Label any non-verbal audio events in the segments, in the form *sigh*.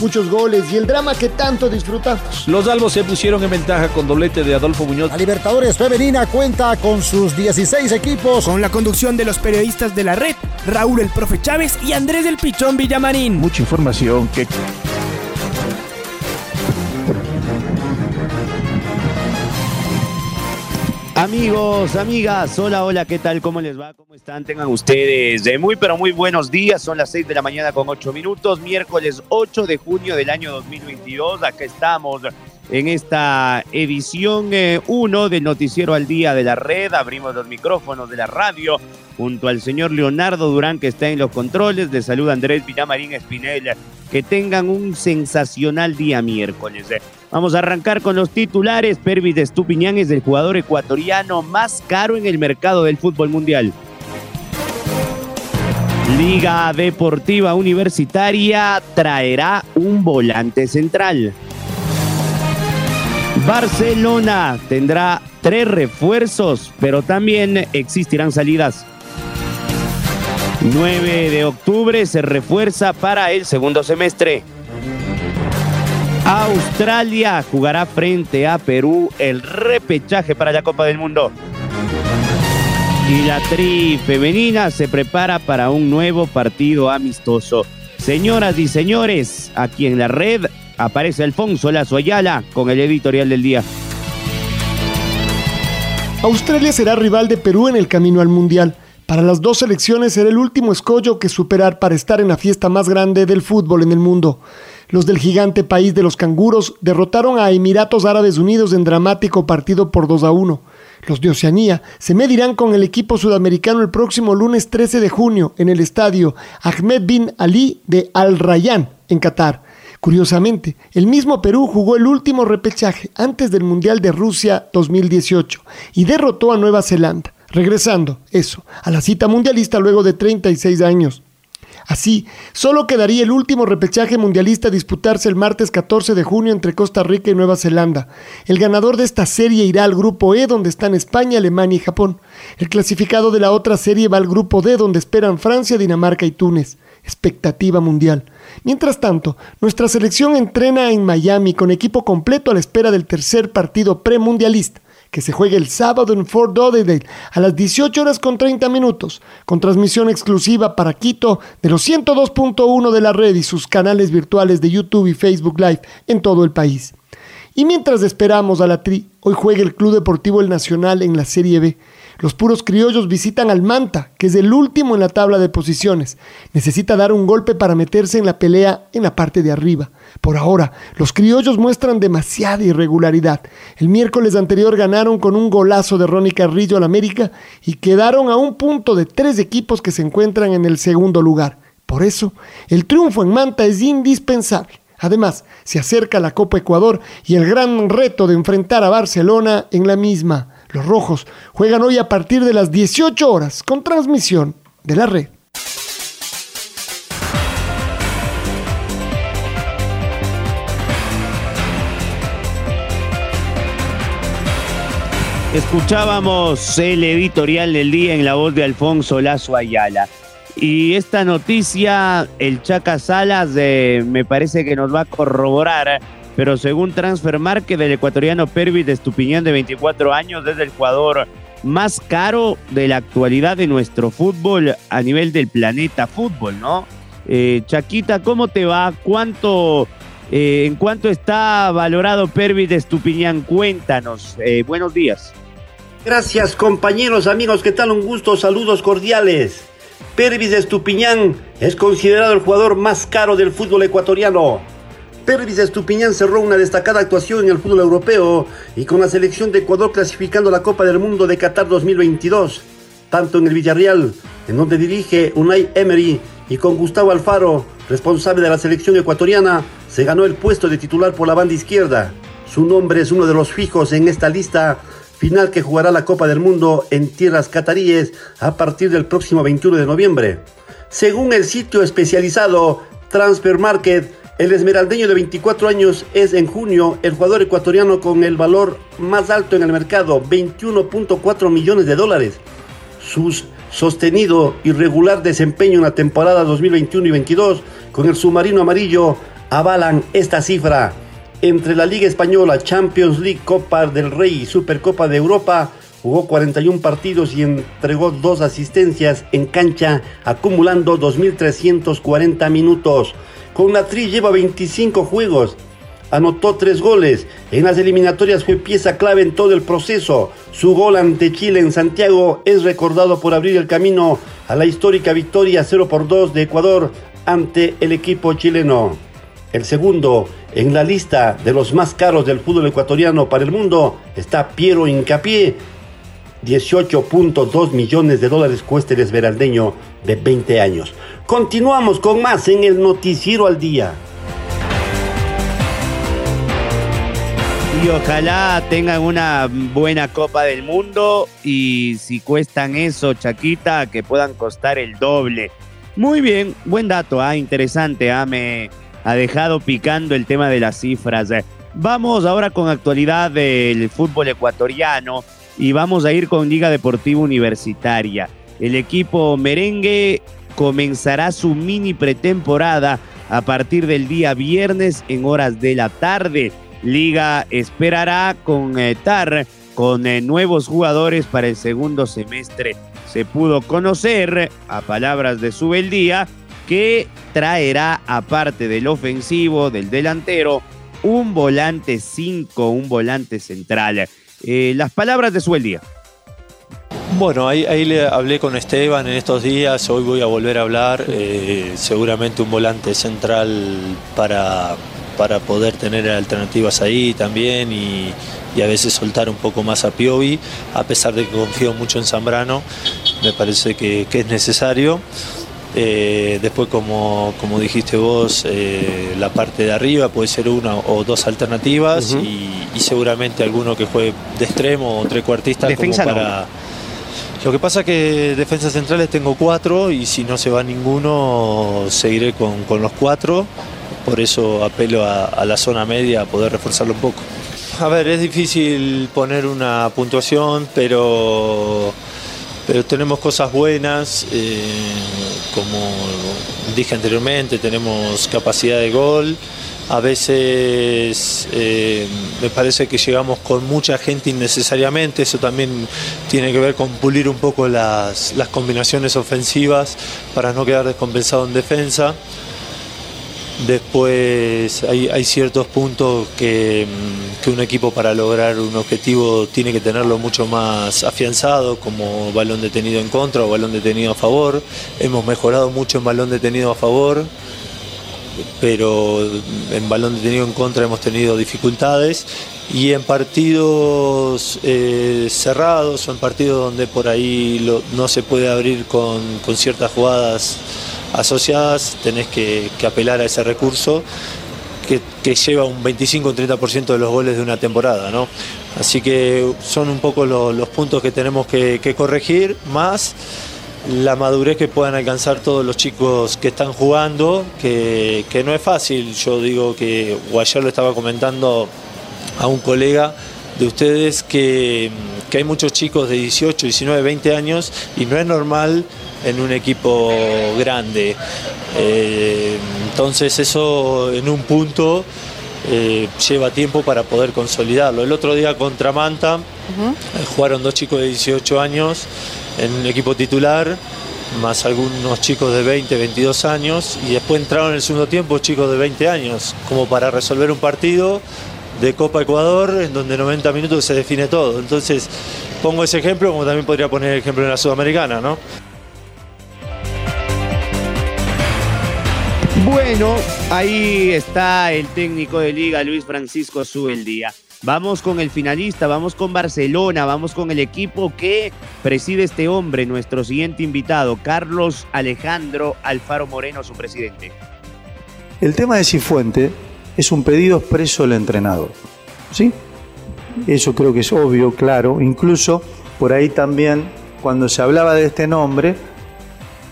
muchos goles y el drama que tanto disfrutamos. Los albos se pusieron en ventaja con doblete de Adolfo Muñoz. La Libertadores Femenina cuenta con sus 16 equipos. Con la conducción de los periodistas de la red, Raúl el Profe Chávez y Andrés del Pichón Villamarín. Mucha información que Amigos, amigas, hola, hola, ¿qué tal? ¿Cómo les va? ¿Cómo están? Tengan ustedes de muy, pero muy buenos días. Son las 6 de la mañana con 8 minutos, miércoles 8 de junio del año 2022. Acá estamos en esta edición 1 eh, del Noticiero al Día de la Red. Abrimos los micrófonos de la radio junto al señor Leonardo Durán, que está en los controles. De salud Andrés Villamarín Espinel. Que tengan un sensacional día miércoles. Vamos a arrancar con los titulares. Pervis de Estupiñán es el jugador ecuatoriano más caro en el mercado del fútbol mundial. Liga Deportiva Universitaria traerá un volante central. Barcelona tendrá tres refuerzos, pero también existirán salidas. 9 de octubre se refuerza para el segundo semestre. Australia jugará frente a Perú el repechaje para la Copa del Mundo. Y la tri femenina se prepara para un nuevo partido amistoso. Señoras y señores, aquí en la red aparece Alfonso Lazo Ayala con el editorial del día. Australia será rival de Perú en el camino al Mundial. Para las dos selecciones será el último escollo que superar para estar en la fiesta más grande del fútbol en el mundo. Los del gigante país de los canguros derrotaron a Emiratos Árabes Unidos en dramático partido por 2 a 1. Los de Oceanía se medirán con el equipo sudamericano el próximo lunes 13 de junio en el estadio Ahmed bin Ali de Al Rayyan, en Qatar. Curiosamente, el mismo Perú jugó el último repechaje antes del Mundial de Rusia 2018 y derrotó a Nueva Zelanda, regresando, eso, a la cita mundialista luego de 36 años. Así, solo quedaría el último repechaje mundialista a disputarse el martes 14 de junio entre Costa Rica y Nueva Zelanda. El ganador de esta serie irá al grupo E donde están España, Alemania y Japón. El clasificado de la otra serie va al grupo D donde esperan Francia, Dinamarca y Túnez. Expectativa mundial. Mientras tanto, nuestra selección entrena en Miami con equipo completo a la espera del tercer partido premundialista que se juegue el sábado en Fort Lauderdale a las 18 horas con 30 minutos, con transmisión exclusiva para Quito de los 102.1 de la red y sus canales virtuales de YouTube y Facebook Live en todo el país. Y mientras esperamos a la Tri, hoy juega el Club Deportivo El Nacional en la Serie B. Los puros criollos visitan al Manta, que es el último en la tabla de posiciones. Necesita dar un golpe para meterse en la pelea en la parte de arriba. Por ahora, los criollos muestran demasiada irregularidad. El miércoles anterior ganaron con un golazo de Ronnie Carrillo al América y quedaron a un punto de tres equipos que se encuentran en el segundo lugar. Por eso, el triunfo en Manta es indispensable. Además, se acerca la Copa Ecuador y el gran reto de enfrentar a Barcelona en la misma. Los rojos juegan hoy a partir de las 18 horas con transmisión de la red. Escuchábamos el editorial del día en la voz de Alfonso Lazo Ayala. Y esta noticia, el Chaca Salas me parece que nos va a corroborar pero según Transfer Market, el ecuatoriano Pervis de Estupiñán de 24 años es el jugador más caro de la actualidad de nuestro fútbol a nivel del planeta fútbol, ¿no? Eh, Chaquita, ¿cómo te va? ¿Cuánto, eh, ¿En cuánto está valorado Pervis de Estupiñán? Cuéntanos. Eh, buenos días. Gracias compañeros, amigos, ¿qué tal? Un gusto, saludos cordiales. Pervis de Estupiñán es considerado el jugador más caro del fútbol ecuatoriano Pervis Estupiñán cerró una destacada actuación en el fútbol europeo y con la selección de Ecuador clasificando la Copa del Mundo de Qatar 2022, tanto en el Villarreal, en donde dirige Unai Emery, y con Gustavo Alfaro, responsable de la selección ecuatoriana, se ganó el puesto de titular por la banda izquierda. Su nombre es uno de los fijos en esta lista final que jugará la Copa del Mundo en tierras cataríes a partir del próximo 21 de noviembre. Según el sitio especializado Transfer Market, el esmeraldeño de 24 años es en junio el jugador ecuatoriano con el valor más alto en el mercado, 21.4 millones de dólares. Su sostenido y regular desempeño en la temporada 2021 y 22 con el submarino amarillo avalan esta cifra. Entre la Liga Española, Champions League, Copa del Rey y Supercopa de Europa, jugó 41 partidos y entregó dos asistencias en cancha, acumulando 2.340 minutos. Con la Tri lleva 25 juegos, anotó tres goles. En las eliminatorias fue pieza clave en todo el proceso. Su gol ante Chile en Santiago es recordado por abrir el camino a la histórica victoria 0 por 2 de Ecuador ante el equipo chileno. El segundo en la lista de los más caros del fútbol ecuatoriano para el mundo está Piero Incapié. 18.2 millones de dólares cuesta el esmeraldeño de 20 años. Continuamos con más en el Noticiero al Día. Y ojalá tengan una buena Copa del Mundo y si cuestan eso, Chaquita, que puedan costar el doble. Muy bien, buen dato, ah, interesante, ah, me ha dejado picando el tema de las cifras. Vamos ahora con actualidad del fútbol ecuatoriano y vamos a ir con Liga Deportiva Universitaria. El equipo merengue comenzará su mini pretemporada a partir del día viernes en horas de la tarde. Liga esperará contar con eh, nuevos jugadores para el segundo semestre. Se pudo conocer, a palabras de Subeldía, que traerá, aparte del ofensivo, del delantero, un volante 5, un volante central. Eh, las palabras de Subeldía. Bueno, ahí, ahí, le hablé con Esteban en estos días, hoy voy a volver a hablar, eh, seguramente un volante central para, para poder tener alternativas ahí también y, y, a veces soltar un poco más a Piovi, a pesar de que confío mucho en Zambrano, me parece que, que es necesario. Eh, después, como, como, dijiste vos, eh, la parte de arriba puede ser una o dos alternativas uh -huh. y, y, seguramente alguno que juegue de extremo o trecuartista Defensa como para... No lo que pasa es que defensas centrales tengo cuatro y si no se va ninguno seguiré con, con los cuatro. Por eso apelo a, a, la zona media a poder reforzarlo un poco. A ver, es difícil poner una puntuación, pero, pero tenemos cosas buenas. Eh, como dije anteriormente, tenemos capacidad de gol a veces eh, me parece que llegamos con mucha gente innecesariamente, eso también tiene que ver con pulir un poco las, las combinaciones ofensivas para no quedar descompensado en defensa. Después hay, hay ciertos puntos que, que, un equipo para lograr un objetivo tiene que tenerlo mucho más afianzado, como balón detenido en contra o balón detenido a favor. Hemos mejorado mucho en balón detenido a favor pero en balón detenido en contra hemos tenido dificultades y en partidos eh, cerrados o en partidos donde por ahí no se puede abrir con, con, ciertas jugadas asociadas, tenés que, apelar a ese recurso que, lleva un 25 o 30% de los goles de una temporada. ¿no? Así que son un poco lo, los puntos que tenemos que, corregir, más la madurez que puedan alcanzar todos los chicos que están jugando, que, que, no es fácil. Yo digo que, o ayer lo estaba comentando a un colega de ustedes, que, que hay muchos chicos de 18, 19, 20 años y no es normal en un equipo grande. Eh, entonces eso en un punto eh, lleva tiempo para poder consolidarlo. El otro día contra Manta uh -huh. jugaron dos chicos de 18 años en un equipo titular, más algunos chicos de 20, 22 años, y después entraron en el segundo tiempo chicos de 20 años, como para resolver un partido de Copa Ecuador, en donde 90 minutos se define todo. Entonces, pongo ese ejemplo, como también podría poner el ejemplo en la Sudamericana, ¿no? Ahí está el técnico de liga, Luis Francisco Subeldía. Vamos con el finalista, vamos con Barcelona, vamos con el equipo que preside este hombre, nuestro siguiente invitado, Carlos Alejandro Alfaro Moreno, su presidente. El tema de Cifuente es un pedido expreso del entrenador. ¿Sí? Eso creo que es obvio, claro. Incluso por ahí también, cuando se hablaba de este nombre,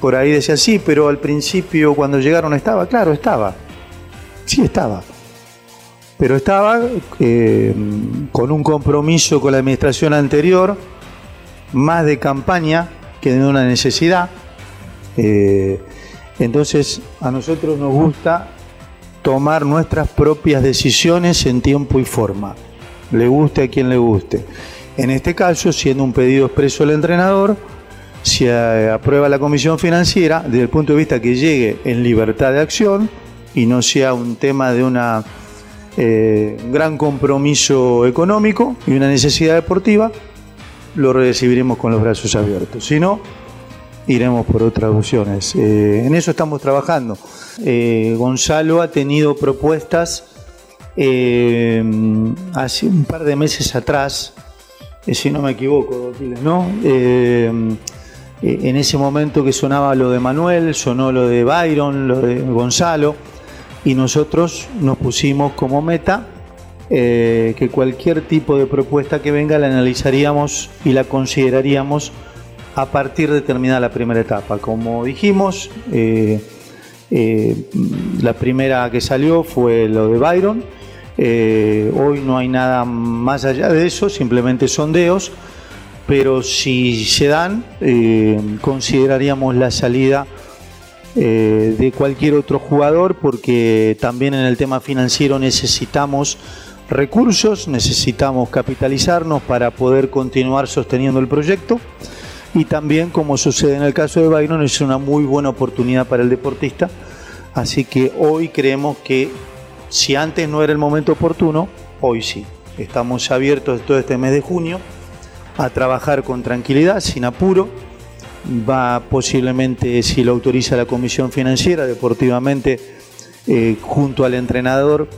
por ahí decía, sí, pero al principio cuando llegaron estaba, claro, estaba. Sí estaba. Pero estaba eh, con un compromiso con la administración anterior, más de campaña que de una necesidad. Eh, entonces a nosotros nos gusta tomar nuestras propias decisiones en tiempo y forma, le guste a quien le guste. En este caso, siendo un pedido expreso del entrenador, si aprueba la comisión financiera, desde el punto de vista que llegue en libertad de acción y no sea un tema de una, eh, un gran compromiso económico y una necesidad deportiva, lo recibiremos con los brazos abiertos. Si no, iremos por otras opciones. Eh, en eso estamos trabajando. Eh, Gonzalo ha tenido propuestas hace un par de meses atrás, si no me equivoco, ¿no? Eh, en ese momento que sonaba lo de Manuel, sonó lo de Byron, lo de Gonzalo, y nosotros nos pusimos como meta eh, que cualquier tipo de propuesta que venga la analizaríamos y la consideraríamos a partir de terminar la primera etapa. Como dijimos, eh, la primera que salió fue lo de Byron. hoy no hay nada más allá de eso, simplemente sondeos pero si se dan, eh, consideraríamos la salida eh, de cualquier otro jugador porque también en el tema financiero necesitamos recursos, necesitamos capitalizarnos para poder continuar sosteniendo el proyecto y también como sucede en el caso de Byron es una muy buena oportunidad para el deportista, así que hoy creemos que si antes no era el momento oportuno, hoy sí. Estamos abiertos todo este mes de junio a trabajar con tranquilidad, sin apuro. Va posiblemente, si lo autoriza la Comisión Financiera, deportivamente, eh, junto al entrenador,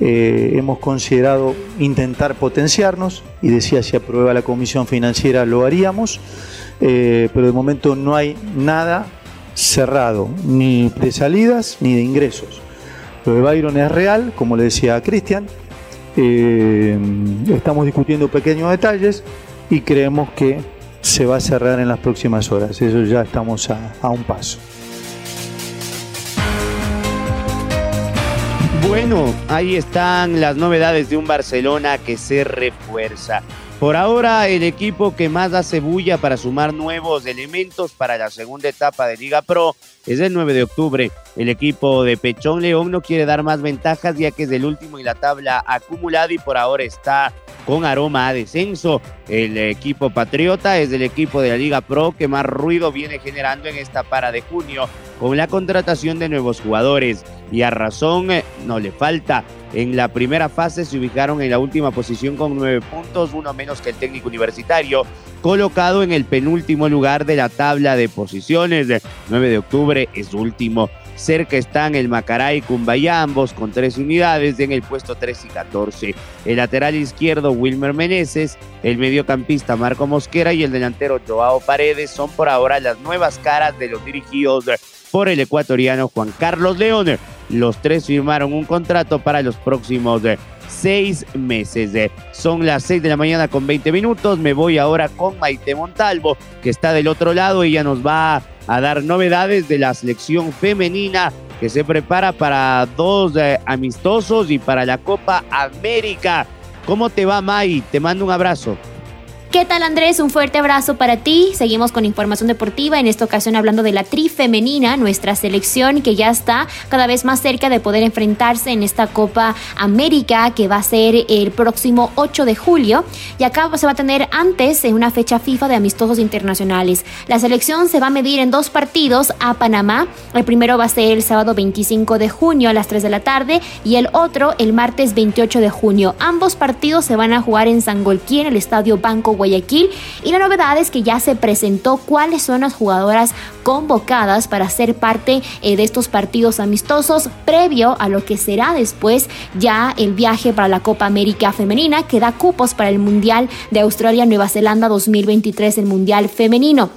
eh, hemos considerado intentar potenciarnos y decía si aprueba la Comisión Financiera lo haríamos, eh, pero de momento no hay nada cerrado, ni de salidas ni de ingresos. Lo de Byron es real, como le decía a Cristian, estamos discutiendo pequeños detalles, y creemos que se va a cerrar en las próximas horas. Eso ya estamos a, un paso. Bueno, ahí están las novedades de un Barcelona que se refuerza. Por ahora, el equipo que más hace bulla para sumar nuevos elementos para la segunda etapa de Liga Pro es el 9 de octubre. El equipo de Pechón León no quiere dar más ventajas ya que es el último en la tabla acumulada y por ahora está con aroma a descenso. El equipo patriota es el equipo de la Liga Pro que más ruido viene generando en esta para de junio con la contratación de nuevos jugadores. Y a razón eh, no le falta. En la primera fase se ubicaron en la última posición con nueve puntos, uno menos que el técnico universitario, colocado en el penúltimo lugar de la tabla de posiciones. 9 de octubre es último. Cerca están el Macará y Cumbayá, ambos con tres unidades en el puesto 3 y 14. El lateral izquierdo Wilmer Meneses, el mediocampista Marco Mosquera y el delantero Joao Paredes son por ahora las nuevas caras de los dirigidos por el ecuatoriano Juan Carlos León. Los tres firmaron un contrato para los próximos seis meses. Son las seis de la mañana con 20 minutos. Me voy ahora con Maite Montalvo, que está del otro lado. Ella nos va a dar novedades de la selección femenina que se prepara para dos eh, amistosos y para la Copa América. ¿Cómo te va, May? Te mando un abrazo. ¿Qué tal Andrés? Un fuerte abrazo para ti. Seguimos con información deportiva, en esta ocasión hablando de la tri femenina, nuestra selección que ya está cada vez más cerca de poder enfrentarse en esta Copa América que va a ser el próximo 8 de julio y acá se va a tener antes en una fecha FIFA de amistosos internacionales. La selección se va a medir en dos partidos a Panamá. El primero va a ser el sábado 25 de junio a las 3 de la tarde y el otro el martes 28 de junio. Ambos partidos se van a jugar en Sangolquí en el Estadio Banco Guayaquil y la novedad es que ya se presentó cuáles son las jugadoras convocadas para ser parte eh, de estos partidos amistosos previo a lo que será después ya el viaje para la Copa América Femenina que da cupos para el Mundial de Australia-Nueva Zelanda 2023, el Mundial Femenino.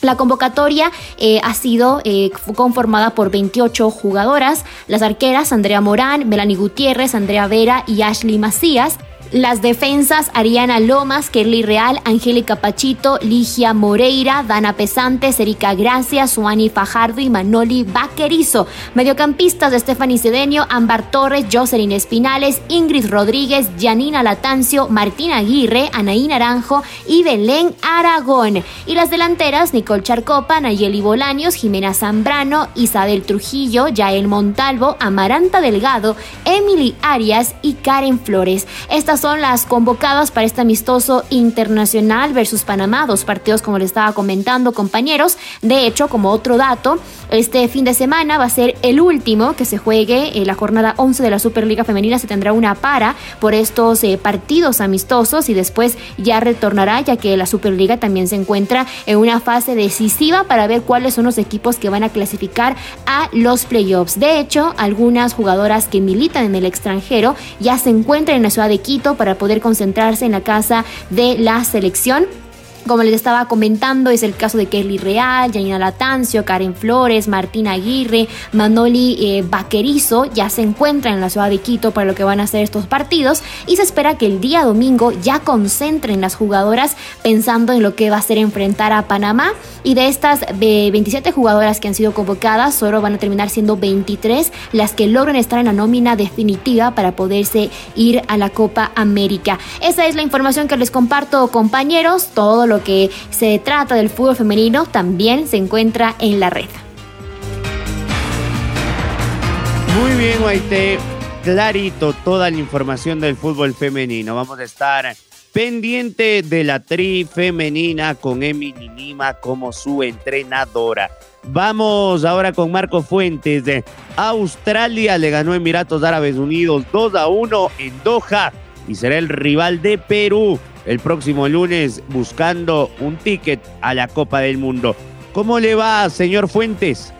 La convocatoria eh, ha sido eh, conformada por 28 jugadoras, las arqueras Andrea Morán, Melanie Gutiérrez, Andrea Vera y Ashley Macías, Las defensas Ariana Lomas, Kerly Real, Angélica Pachito, Ligia Moreira, Dana Pesantes, Erika Gracia, Suani Fajardo y Manoli Vaquerizo. Mediocampistas de Stephanie Cedeño, Ámbar Torres, Jocelyn Espinales, Ingrid Rodríguez, Janina Latancio, Martín Aguirre, Anaí Naranjo y Belén Aragón. Y las delanteras Nicole Charcopa, Nayeli Bolaños, Jimena Zambrano, Isabel Trujillo, Yael Montalvo, Amaranta Delgado, Emily Arias y Karen Flores. Estas son las convocadas para este amistoso internacional versus Panamá, dos partidos como les estaba comentando compañeros. De hecho, como otro dato, este fin de semana va a ser el último que se juegue en la jornada 11 de la Superliga Femenina. Se tendrá una para por estos eh, partidos amistosos y después ya retornará ya que la Superliga también se encuentra en una fase decisiva para ver cuáles son los equipos que van a clasificar a los playoffs. De hecho, algunas jugadoras que militan en el extranjero ya se encuentran en la ciudad de Quito para poder concentrarse en la casa de la selección. Como les estaba comentando, es el caso de Kelly Real, Janina Latancio, Karen Flores, Martín Aguirre, Manoli eh, Vaquerizo, ya se encuentran en la ciudad de Quito para lo que van a ser estos partidos y se espera que el día domingo ya concentren las jugadoras pensando en lo que va a ser enfrentar a Panamá y de estas 27 jugadoras que han sido convocadas, solo van a terminar siendo 23 las que logren estar en la nómina definitiva para poderse ir a la Copa América. Esa es la información que les comparto compañeros, todo lo que se trata del fútbol femenino también se encuentra en la red. Muy bien, Guaite. Clarito toda la información del fútbol femenino. Vamos a estar pendiente de la tri femenina con Emily Lima como su entrenadora. Vamos ahora con Marco Fuentes. De Australia le ganó Emiratos Árabes Unidos 2 a 1 en Doha y será el rival de Perú el próximo lunes buscando un ticket a la Copa del Mundo. ¿Cómo le va, señor Fuentes?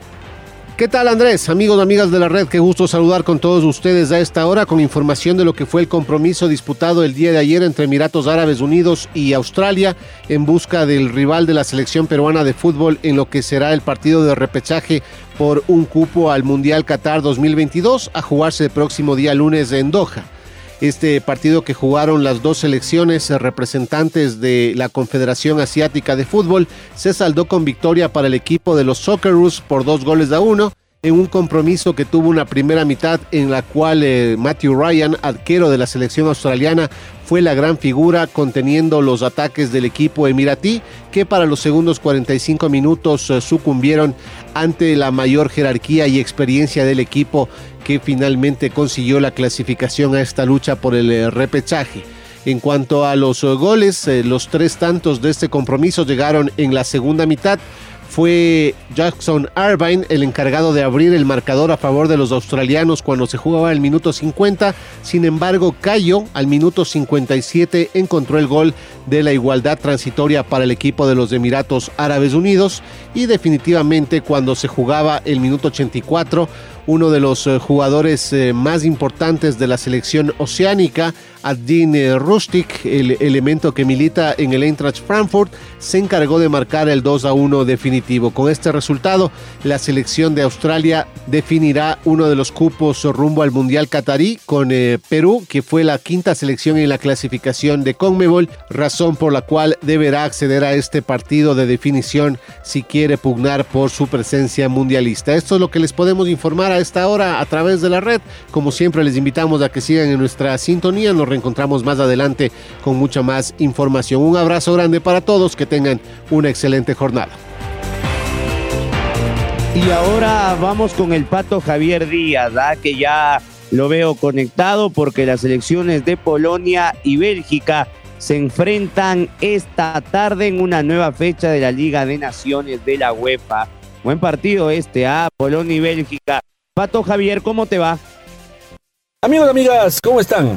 ¿Qué tal Andrés? Amigos, amigas de la red, qué gusto saludar con todos ustedes a esta hora con información de lo que fue el compromiso disputado el día de ayer entre Emiratos Árabes Unidos y Australia en busca del rival de la selección peruana de fútbol en lo que será el partido de repechaje por un cupo al Mundial Qatar 2022 a jugarse el próximo día lunes en Doha este partido que jugaron las dos selecciones representantes de la Confederación Asiática de Fútbol. Se saldó con victoria para el equipo de los Socceroos por dos goles a uno en un compromiso que tuvo una primera mitad en la cual eh, Matthew Ryan, arquero de la selección australiana, fue la gran figura conteniendo los ataques del equipo emiratí, que para los segundos 45 minutos eh, sucumbieron ante la mayor jerarquía y experiencia del equipo que finalmente consiguió la clasificación a esta lucha por el eh, repechaje. En cuanto a los goles, los tres tantos de este compromiso llegaron en la segunda mitad fue Jackson Irvine el encargado de abrir el marcador a favor de los australianos cuando se jugaba el minuto 50. Sin embargo, Cayo al minuto 57 encontró el gol de la igualdad transitoria para el equipo de los Emiratos Árabes Unidos y definitivamente cuando se jugaba el minuto 84 uno de los eh, jugadores eh, más importantes de la selección oceánica, Adin eh, Rustic, el elemento que milita en el Eintracht Frankfurt, se encargó de marcar el 2 a 1 definitivo. Con este resultado, la selección de Australia definirá uno de los cupos rumbo al Mundial Qatarí con Perú, que fue la quinta selección en la clasificación de CONMEBOL, razón por la cual deberá acceder a este partido de definición si quiere pugnar por su presencia mundialista. Esto es lo que les podemos informar esta hora a través de la red. Como siempre les invitamos a que sigan en nuestra sintonía. Nos reencontramos más adelante con mucha más información. Un abrazo grande para todos. Que tengan una excelente jornada. Y ahora vamos con el pato Javier Díaz, que ya lo veo conectado porque las elecciones de Polonia y Bélgica se enfrentan esta tarde en una nueva fecha de la Liga de Naciones de la UEFA. Buen partido este, a Polonia y Bélgica. Pato Javier, ¿cómo te va? Amigos, amigas, ¿cómo están?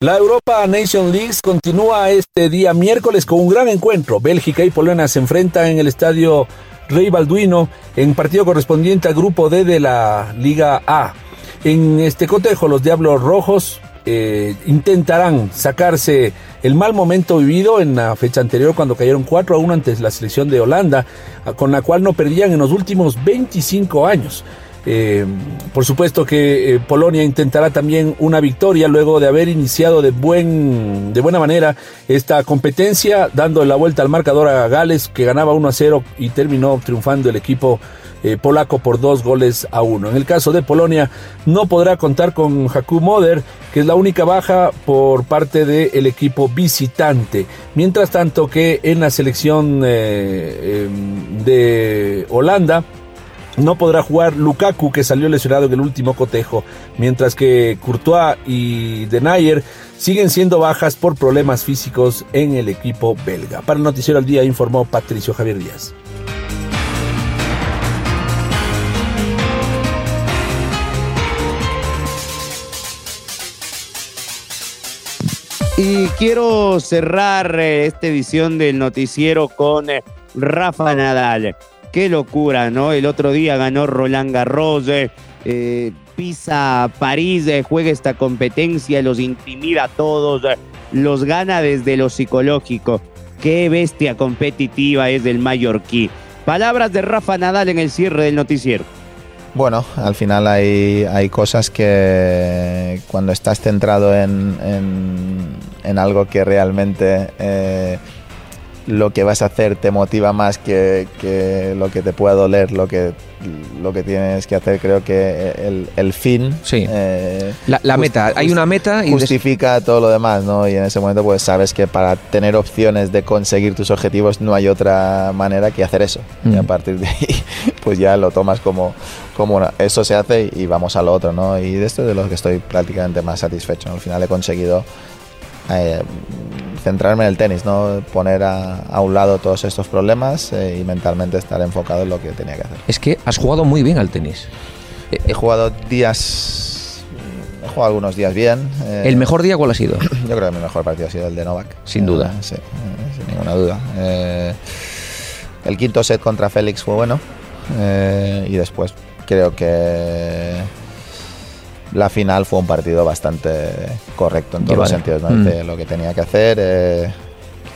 La Europa Nation League continúa este día miércoles con un gran encuentro. Bélgica y Polonia se enfrentan en el estadio Rey Balduino en partido correspondiente al grupo D de la Liga A. En este cotejo, los Diablos Rojos eh, intentarán sacarse el mal momento vivido en la fecha anterior cuando cayeron 4 a 1 ante la selección de Holanda, con la cual no perdían en los últimos 25 años. Eh, por supuesto que eh, Polonia intentará también una victoria luego de haber iniciado de, buen, de buena manera esta competencia, dando la vuelta al marcador a Gales, que ganaba 1 a 0 y terminó triunfando el equipo eh, polaco por dos goles a uno. En el caso de Polonia, no podrá contar con Jakub Moder, que es la única baja por parte del equipo visitante. Mientras tanto que en la selección em, de Holanda, no podrá jugar Lukaku, que salió lesionado en el último cotejo, mientras que Courtois y Denayer siguen siendo bajas por problemas físicos en el equipo belga. Para el Noticiero al Día informó Patricio Javier Díaz. Y quiero cerrar eh, esta edición del noticiero con eh, Rafa Nadal. Qué locura, ¿no? El otro día ganó Roland Garros, eh, pisa París, juega esta competencia, los intimida a todos, los gana desde lo psicológico. Qué bestia competitiva es del mallorquí. Palabras de Rafa Nadal en el cierre del noticiero. Bueno, al final hay, hay cosas que cuando estás centrado en, en, algo que realmente eh, lo que vas a hacer te motiva más que, que, lo que te pueda doler, lo que, lo que tienes que hacer. Creo que el, el fin. Sí. Eh, la, meta. Hay una meta y. Justifica todo lo demás, ¿no? Y en ese momento, pues sabes que para tener opciones de conseguir tus objetivos no hay otra manera que hacer eso. Y a mm. partir de ahí, *laughs* pues ya lo tomas como, como eso se hace y vamos a lo otro, ¿no? Y de esto es de lo que estoy prácticamente más satisfecho. Al final he conseguido. Eh, centrarme en el tenis, no poner a, un lado todos estos problemas eh, y mentalmente estar enfocado en lo que tenía que hacer. Es que has jugado muy bien al tenis. He, jugado días, he jugado algunos días bien. Eh, ¿El mejor día cuál ha sido? *clears throat* Yo creo que mi mejor partido ha sido el de Novak. Sin duda. Sí, sin ninguna duda. el quinto set contra Félix fue bueno y después creo que la final fue un partido bastante correcto en todos los sentidos. ¿no? Mm. lo que tenía que hacer. Eh,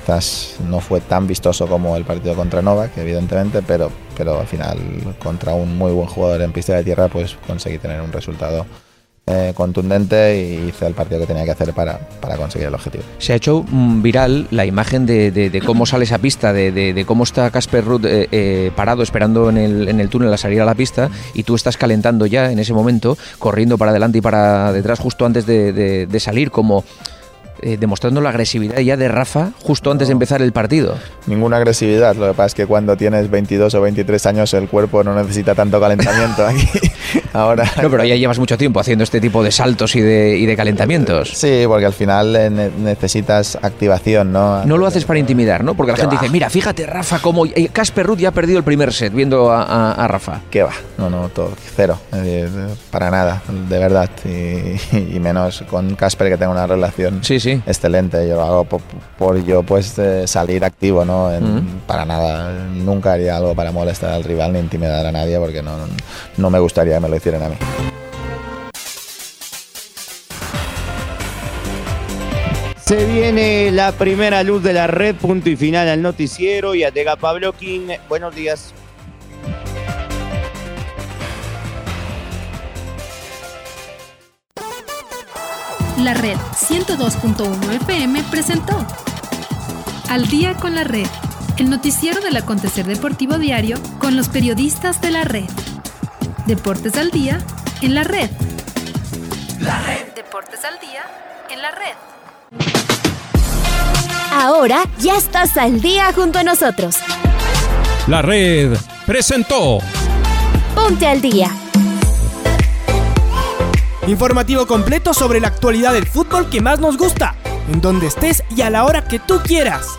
quizás no fue tan vistoso como el partido contra Novak, evidentemente, pero, pero al final contra un muy buen jugador en pista de tierra, pues conseguí tener un resultado eh, contundente y hice el partido que tenía que hacer para, para conseguir el objetivo. Se ha hecho mm, viral la imagen de, cómo sale esa pista, de, cómo está Casper Ruth eh, eh, parado esperando en el, en el túnel a salir a la pista y tú estás calentando ya en ese momento, corriendo para adelante y para detrás justo antes de, salir como eh, demostrando la agresividad ya de Rafa justo antes de empezar el partido. Ninguna agresividad, lo que pasa es que cuando tienes 22 o 23 años el cuerpo no necesita tanto calentamiento aquí. *laughs* Ahora. *laughs* No, pero ya llevas mucho tiempo haciendo este tipo de saltos y de, y de calentamientos. Sí, porque al final eh, necesitas activación, ¿no? No lo haces para intimidar, ¿no? Porque la gente dice, mira, fíjate, Rafa, cómo. Eh, Casper Ruth ya ha perdido el primer set viendo a, Rafa. ¿Qué va? No, no, todo, cero. para nada, de verdad. Y, menos con Casper que tengo una relación. Sí, sí excelente. Yo lo hago por, yo pues eh, salir activo, ¿no? Para nada. Nunca haría algo para molestar al rival ni intimidar a nadie porque no, no me gustaría que me lo hicieran a mí. Se viene la primera luz de la red, punto y final al noticiero. Y Atega Pablo King. Buenos días. La red 102.1 FM presentó Al día con la red, el noticiero del acontecer deportivo diario con los periodistas de la red. Deportes al día en la red. La red. Deportes al día en la red. Ahora ya estás al día junto a nosotros. La red presentó. Ponte al día Informativo completo sobre la actualidad del fútbol que más nos gusta, en donde estés y a la hora que tú quieras.